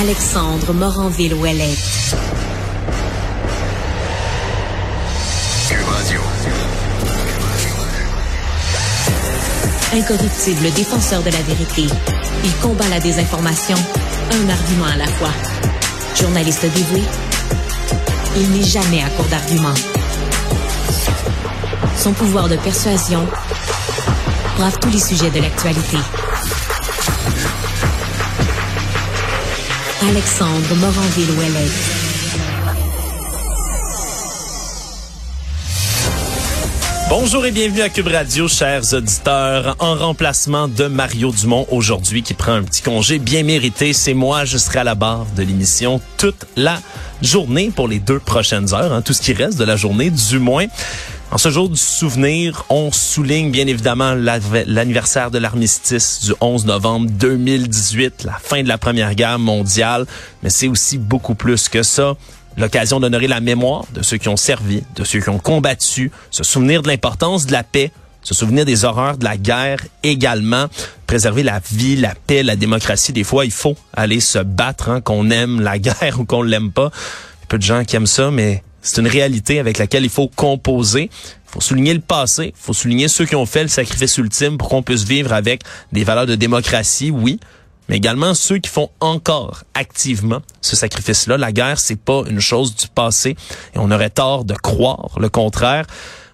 Alexandre Moranville-Ouellette. Incorruptible défenseur de la vérité, il combat la désinformation, un argument à la fois. Journaliste dévoué, il n'est jamais à court d'arguments. Son pouvoir de persuasion brave tous les sujets de l'actualité. Alexandre Moranville-Ouellette. Bonjour et bienvenue à Cube Radio, chers auditeurs. En remplacement de Mario Dumont aujourd'hui qui prend un petit congé bien mérité, c'est moi, je serai à la barre de l'émission toute la journée pour les deux prochaines heures, hein, tout ce qui reste de la journée du moins. En ce jour du souvenir, on souligne bien évidemment l'anniversaire de l'armistice du 11 novembre 2018, la fin de la Première Guerre mondiale, mais c'est aussi beaucoup plus que ça l'occasion d'honorer la mémoire de ceux qui ont servi, de ceux qui ont combattu, se souvenir de l'importance de la paix, se souvenir des horreurs de la guerre également, préserver la vie, la paix, la démocratie. Des fois, il faut aller se battre, hein, qu'on aime la guerre ou qu'on l'aime pas. Il y a peu de gens qui aiment ça, mais c'est une réalité avec laquelle il faut composer. Il faut souligner le passé, il faut souligner ceux qui ont fait le sacrifice ultime pour qu'on puisse vivre avec des valeurs de démocratie, oui, mais également ceux qui font encore activement ce sacrifice-là. La guerre, c'est pas une chose du passé et on aurait tort de croire le contraire.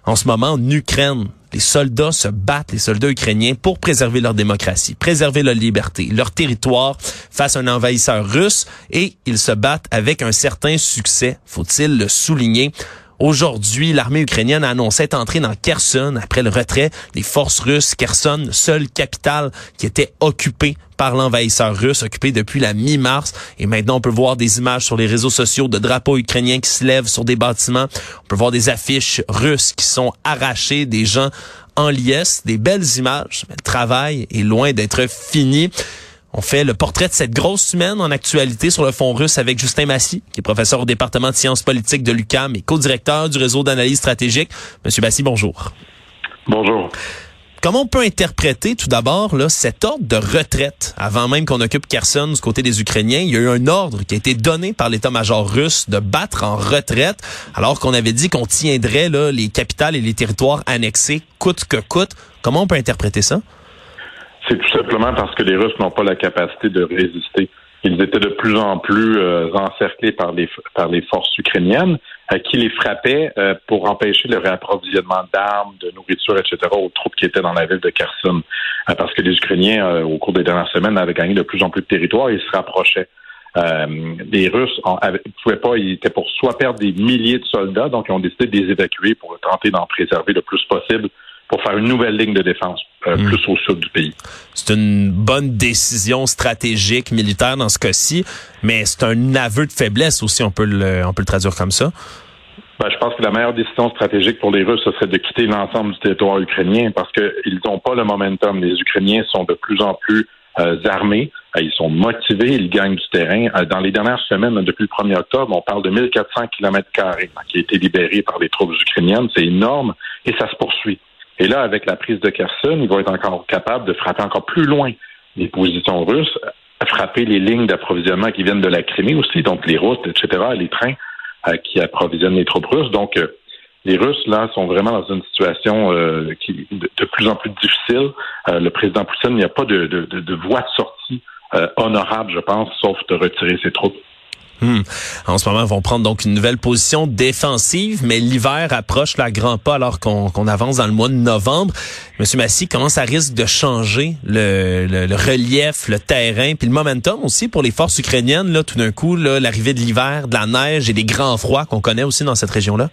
En ce moment, en Ukraine, les soldats se battent, les soldats ukrainiens, pour préserver leur démocratie, préserver leur liberté, leur territoire face à un envahisseur russe et ils se battent avec un certain succès, faut-il le souligner. Aujourd'hui, l'armée ukrainienne a annoncé être entrée dans Kherson après le retrait des forces russes. Kherson, seule capitale qui était occupée par l'envahisseur russe, occupée depuis la mi-mars. Et maintenant, on peut voir des images sur les réseaux sociaux de drapeaux ukrainiens qui se lèvent sur des bâtiments. On peut voir des affiches russes qui sont arrachées, des gens en liesse, des belles images. Mais le travail est loin d'être fini. On fait le portrait de cette grosse semaine en actualité sur le fond russe avec Justin Massy, qui est professeur au département de sciences politiques de l'UCAM et co-directeur du réseau d'analyse stratégique. Monsieur Massy, bonjour. Bonjour. Comment on peut interpréter tout d'abord là cet ordre de retraite avant même qu'on occupe Kherson du côté des Ukrainiens? Il y a eu un ordre qui a été donné par l'état-major russe de battre en retraite, alors qu'on avait dit qu'on tiendrait là, les capitales et les territoires annexés coûte que coûte. Comment on peut interpréter ça? C'est tout simplement parce que les Russes n'ont pas la capacité de résister. Ils étaient de plus en plus euh, encerclés par les, par les forces ukrainiennes euh, qui les frappaient euh, pour empêcher le réapprovisionnement d'armes, de nourriture, etc. aux troupes qui étaient dans la ville de Kherson. parce que les Ukrainiens, au cours des dernières semaines, avaient gagné de plus en plus de territoire et ils se rapprochaient. les Russes pouvaient pas, ils étaient pour soit perdre des milliers de soldats, donc ils ont décidé de les évacuer pour tenter d'en préserver le plus possible pour faire une nouvelle ligne de défense euh, hmm. plus au sud du pays. C'est une bonne décision stratégique militaire dans ce cas-ci, mais c'est un aveu de faiblesse aussi, on peut le, on peut le traduire comme ça. Ben, je pense que la meilleure décision stratégique pour les Russes, ce serait de quitter l'ensemble du territoire ukrainien parce qu'ils n'ont pas le momentum. Les Ukrainiens sont de plus en plus euh, armés, euh, ils sont motivés, ils gagnent du terrain. dans les dernières semaines, depuis le 1er octobre, on parle de 1400 km carrés qui a été libérés par les troupes ukrainiennes. C'est énorme et ça se poursuit. Et là, avec la prise de Kherson, ils vont être encore capables de frapper encore plus loin les positions russes, frapper les lignes d'approvisionnement qui viennent de la Crimée aussi, donc les routes, etc., les trains euh, qui approvisionnent les troupes russes. Donc, euh, les Russes, là, sont vraiment dans une situation euh, qui de, plus en plus difficile. le président Poutine, il n'y a pas de voie de sortie honorable, je pense, sauf de retirer ses troupes. Hmm. En ce moment, ils vont prendre donc une nouvelle position défensive, mais l'hiver approche la grand pas alors qu'on avance dans le mois de novembre. Monsieur Massy, comment ça risque de changer le, relief, le terrain, puis le momentum aussi pour les forces ukrainiennes, là, tout d'un coup, l'arrivée de l'hiver, de la neige et des grands froids qu'on connaît aussi dans cette région-là?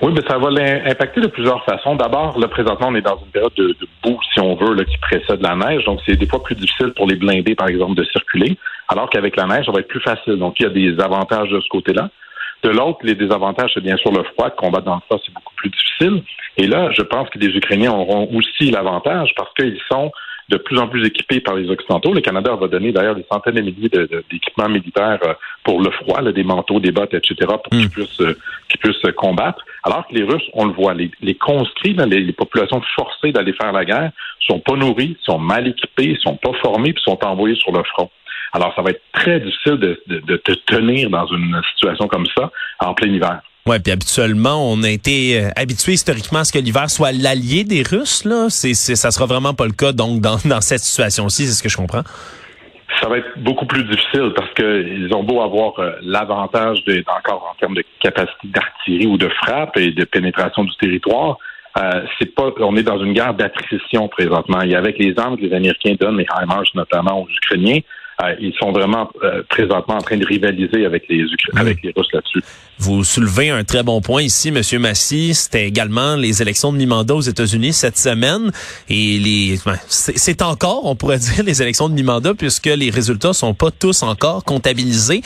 Oui, mais ça va l'impacter de plusieurs façons. D'abord, là, présentement, on est dans une période de, de boue, si on veut, là, qui précède la neige. Donc, c'est des fois plus difficile pour les blindés, par exemple, de circuler. Alors qu'avec la neige, ça va être plus facile. Donc, il y a des avantages de ce côté-là. De l'autre, les désavantages, c'est bien sûr le froid. Combattre dans le froid, c'est beaucoup plus difficile. Et là, je pense que les Ukrainiens auront aussi l'avantage parce qu'ils sont de plus en plus équipés par les Occidentaux. Le Canada va donner d'ailleurs des centaines de milliers d'équipements militaires euh, pour le froid, des manteaux, des bottes, etc., pour qu'ils hmm. puissent, euh, qu'ils puissent combattre. Alors que les Russes, on le voit, les, les conscrits, les, populations forcées d'aller faire la guerre, sont pas nourris, sont mal équipés, sont pas formés, puis sont envoyés sur le front. Alors, ça va être très difficile de, de, te tenir dans une situation comme ça en plein hiver. Ouais, puis habituellement, on a été euh, habitué historiquement à ce que l'hiver soit l'allié des Russes. Là, c'est, c'est, ça sera vraiment pas le cas. Donc, dans, dans cette situation-ci, c'est ce que je comprends. Ça va être beaucoup plus difficile parce qu'ils ont beau avoir euh, l'avantage encore en termes de capacité d'artillerie ou de frappe et de pénétration du territoire. Euh, c'est pas, on est dans une guerre d'attrition présentement. Et avec les armes que les Américains donnent, les HIMARS notamment aux Ukrainiens, euh, ils sont vraiment euh, présentement en train de rivaliser avec les, avec les Russes là-dessus. Vous soulevez un très bon point ici, Monsieur Massy. C'était également les élections de mi-mandat aux États-Unis cette semaine. Et les, ben, c'est encore, on pourrait dire, les élections de mi-mandat puisque les résultats sont pas tous encore comptabilisés.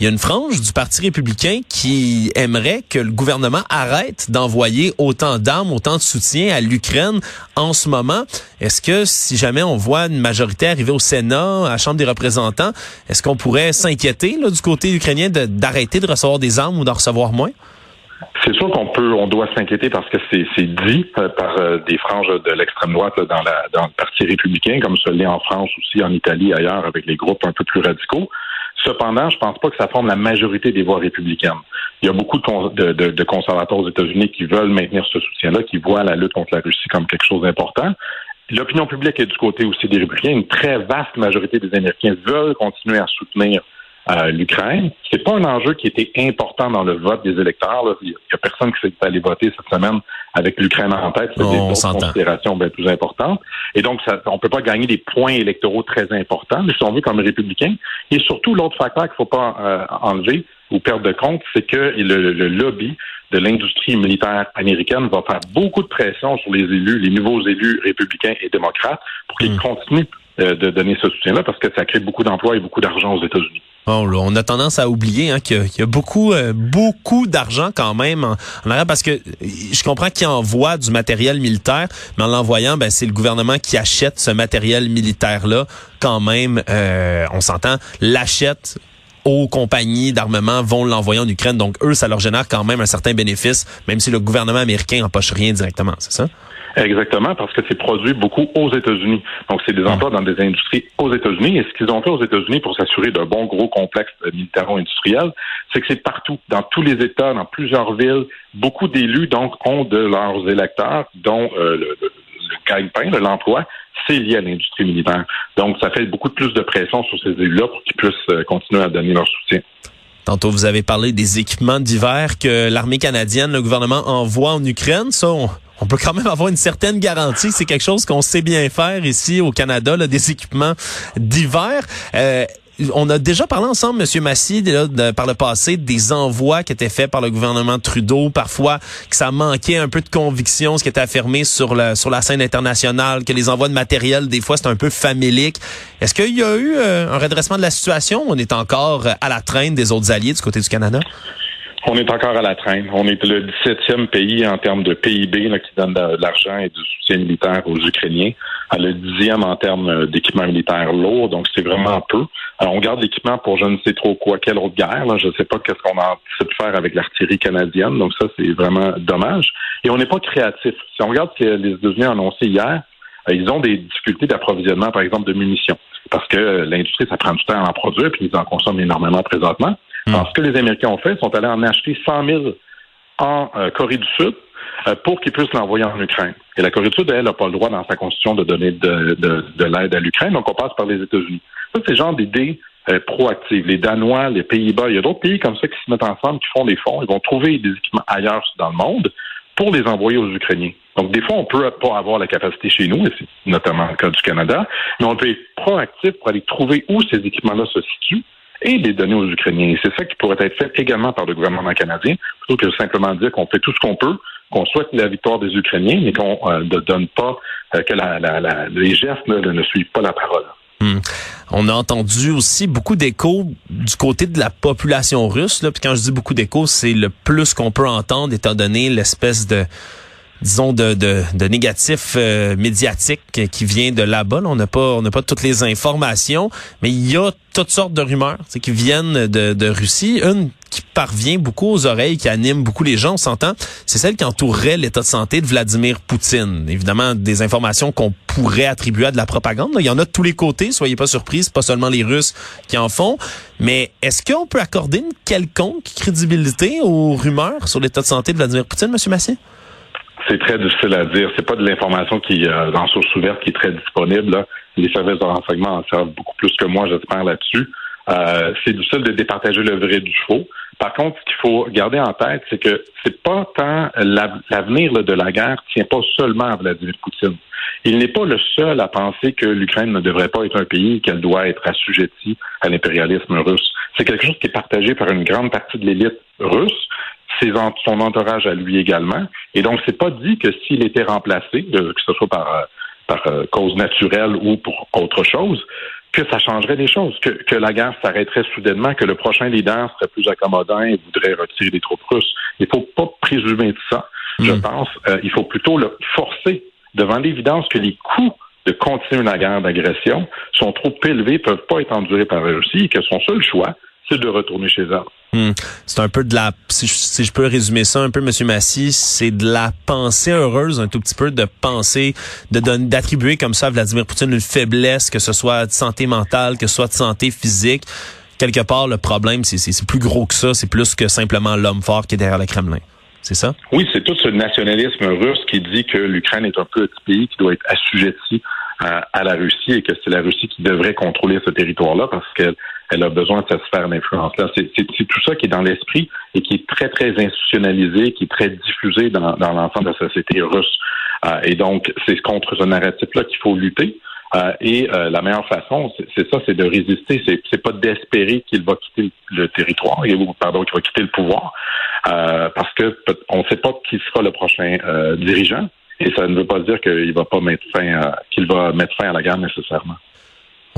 Il y a une frange du Parti républicain qui aimerait que le gouvernement arrête d'envoyer autant d'armes, autant de soutien à l'Ukraine en ce moment. Est-ce que si jamais on voit une majorité arriver au Sénat, à la Chambre des représentants, est-ce qu'on pourrait s'inquiéter du côté ukrainien d'arrêter de, recevoir des armes ou d'en recevoir moins? C'est sûr qu'on peut, on doit s'inquiéter parce que c'est dit euh, par euh, des franges de l'extrême droite dans, le Parti républicain, comme ce l'est en France aussi, en Italie, ailleurs, avec les groupes un peu plus radicaux. Cependant, je pense pas que ça forme la majorité des voix républicaines. Il y a beaucoup de, conservateurs aux États-Unis qui veulent maintenir ce soutien-là, qui voient la lutte contre la Russie comme quelque chose d'important. L'opinion publique est du côté aussi des républicains. Une très vaste majorité des Américains veulent continuer à soutenir euh, l'Ukraine. C'est pas un enjeu qui était important dans le vote des électeurs. Il y a personne qui s'est allé voter cette semaine avec l'Ukraine en tête. C'est des considérations bien plus importantes. Et donc, ça, on peut pas gagner des points électoraux très importants, mais si on veut comme républicain. Et surtout, l'autre facteur qu'il faut pas euh, enlever ou perdre de compte, c'est que le, lobby de l'industrie militaire américaine va faire beaucoup de pression sur les élus, les nouveaux élus républicains et démocrates, pour qu'ils hmm. continuent euh, de donner ce soutien-là, parce que ça crée beaucoup d'emplois et beaucoup d'argent aux États-Unis on a tendance à oublier hein, qu'il y, a beaucoup, euh, beaucoup d'argent quand même en, arrière parce que je comprends qu'il envoie du matériel militaire, mais en l'envoyant, ben, c'est le gouvernement qui achète ce matériel militaire-là. Quand même, euh, on s'entend, l'achète aux compagnies d'armement vont l'envoyer en Ukraine. Donc, eux, ça leur génère quand même un certain bénéfice, même si le gouvernement américain n'empoche rien directement, c'est ça? Exactement, parce que c'est produit beaucoup aux États-Unis. Donc, c'est des ah. emplois dans des industries aux États-Unis. Et ce qu'ils ont fait aux États-Unis pour s'assurer d'un bon gros complexe militaro-industriel, c'est que c'est partout, dans tous les États, dans plusieurs villes. Beaucoup d'élus, donc, ont de leurs électeurs, dont euh, le, le, gagne-pain, l'emploi, c'est lié à l'industrie militaire. Donc, ça fait beaucoup plus de pression sur ces élus-là pour qu'ils puissent euh, continuer à donner leur soutien. Tantôt, vous avez parlé des équipements d'hiver que l'armée canadienne, le gouvernement envoie en Ukraine. Ça, on peut quand même avoir une certaine garantie. C'est quelque chose qu'on sait bien faire ici au Canada, des équipements d'hiver. Euh, on a déjà parlé ensemble, Monsieur Massy, par le passé, des envois qui étaient faits par le gouvernement Trudeau, parfois que ça manquait un peu de conviction, ce qui était affirmé sur la scène internationale, que les envois de matériel, des fois, c'est un peu familique. Est-ce qu'il y a eu euh, un redressement de la situation? On est encore à la traîne des autres alliés du côté du Canada? On est encore à la traîne. On est le 17e pays en termes de PIB qui donne de, l'argent et du soutien militaire aux Ukrainiens. Le dixième en termes euh, d'équipement militaire lourd, donc c'est vraiment peu. Alors, on garde l'équipement pour je ne sais trop quoi, quelle autre guerre. Je ne sais pas qu'est-ce qu'on a de faire avec l'artillerie canadienne, donc ça c'est vraiment dommage. Et on n'est pas créatif. Si on regarde ce que les États-Unis ont annoncé hier, euh, ils ont des difficultés d'approvisionnement, par exemple, de munitions. Parce que euh, l'industrie, ça prend du temps à en produire, puis ils en consomment énormément présentement. Hmm. Alors, ce que les Américains ont fait, ils sont allés en acheter 100 000 en euh, Corée du Sud pour qu'ils puissent l'envoyer en Ukraine. Et la Corée du Sud, elle, n'a pas le droit dans sa constitution de donner de, de, l'aide à l'Ukraine, donc on passe par les États-Unis. Ça, c'est le genre d'idées proactives. Les Danois, les Pays-Bas, il y a d'autres pays comme ça qui se mettent ensemble, qui font des fonds. Ils vont trouver des équipements ailleurs dans le monde pour les envoyer aux Ukrainiens. Donc, des fois, on peut pas avoir la capacité chez nous, et c'est notamment le cas du Canada, mais on peut être proactif pour aller trouver où ces équipements-là se situent et les donner aux Ukrainiens. C'est ça qui pourrait être fait également par le gouvernement canadien, plutôt que simplement dire qu'on fait tout ce qu'on peut, qu'on souhaite la victoire des Ukrainiens, mais qu'on euh, ne donne pas, euh, que les gestes ne suivent pas la parole. Hmm. On a entendu aussi beaucoup d'échos du côté de la population russe. Là. Puis quand je dis beaucoup d'échos, c'est le plus qu'on peut entendre, étant donné l'espèce de disons de, de, de négatif euh, médiatique qui vient de là-bas. On n'a pas on n'a pas toutes les informations, mais il y a toutes sortes de rumeurs qui viennent de, de Russie. Une qui parvient beaucoup aux oreilles, qui anime beaucoup les gens, on s'entend, c'est celle qui entourerait l'état de santé de Vladimir Poutine. Évidemment, des informations qu'on pourrait attribuer à de la propagande. Il y en a de tous les côtés, soyez pas surpris, c'est pas seulement les Russes qui en font. Mais est-ce qu'on peut accorder une quelconque crédibilité aux rumeurs sur l'état de santé de Vladimir Poutine, M. Massier? C'est très difficile à dire. C'est pas de l'information qui, euh, dans source ouverte, qui est très disponible. Les services de renseignement en savent beaucoup plus que moi, j'espère, là-dessus. Euh, c'est difficile de départager le vrai du faux. Par contre, ce qu'il faut garder en tête, c'est que c'est pas tant l'avenir de la guerre tient pas seulement à Vladimir Poutine. Il n'est pas le seul à penser que l'Ukraine ne devrait pas être un pays qu'elle doit être assujettie à l'impérialisme russe. C'est quelque chose qui est partagé par une grande partie de l'élite russe, ses, son entourage à lui également. Et donc, c'est pas dit que s'il était remplacé, que ce soit par, euh, par euh, cause naturelle ou pour autre chose, que ça changerait des choses, que, que la guerre s'arrêterait soudainement, que le prochain leader serait plus accommodant et voudrait retirer des troupes russes. Il ne faut pas présumer de ça. Je hmm. pense euh, il faut plutôt le forcer devant l'évidence que les coûts de continuer la guerre d'agression sont trop élevés, peuvent pas être endurés par la Russie et que son seul choix, c'est de retourner chez elle. Hmm. C'est un peu de la, si je, peux résumer ça un peu, Monsieur Massy, c'est de la pensée heureuse, un tout petit peu de penser, de d'attribuer comme ça à Vladimir Poutine une faiblesse, que ce soit de santé mentale, que ce soit de santé physique. Quelque part, le problème, c'est plus gros que ça, c'est plus que simplement l'homme fort qui est derrière le Kremlin. C'est ça? Oui, c'est tout ce nationalisme russe qui dit que l'Ukraine est un petit pays qui doit être assujetti à, la Russie et que c'est la Russie qui devrait contrôler ce territoire-là parce qu'elle elle a besoin de cette sphère d'influence-là. C'est tout ça qui est dans l'esprit et qui est très, très institutionnalisé, qui est très diffusé dans, dans l'ensemble de la société russe. Euh, et donc, c'est contre ce narratif-là qu'il faut lutter. Euh, et euh, la meilleure façon, c'est ça, c'est de résister. C'est pas d'espérer qu'il va quitter le territoire, ou pardon, qu'il va quitter le pouvoir, parce que on ne sait pas qui sera le prochain dirigeant. Et ça ne veut pas dire qu'il va pas mettre fin, qu'il va mettre fin à la guerre nécessairement.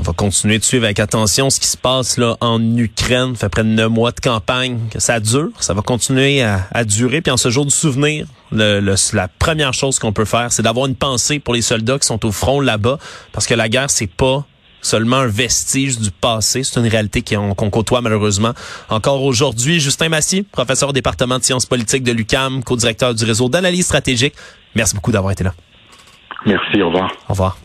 On va continuer de suivre avec attention ce qui se passe là en Ukraine. Ça fait près de neuf mois de campagne ça dure. Ça va continuer à, durer. Puis en ce jour du souvenir, la première chose qu'on peut faire, c'est d'avoir une pensée pour les soldats qui sont au front là-bas, parce que la guerre, c'est pas seulement un vestige du passé. C'est une réalité qu'on côtoie malheureusement encore aujourd'hui. Justin Massy, professeur au département de sciences politiques de l'UCAM, co-directeur du réseau d'analyse stratégique. Merci beaucoup d'avoir été là. Merci, au revoir. Au revoir.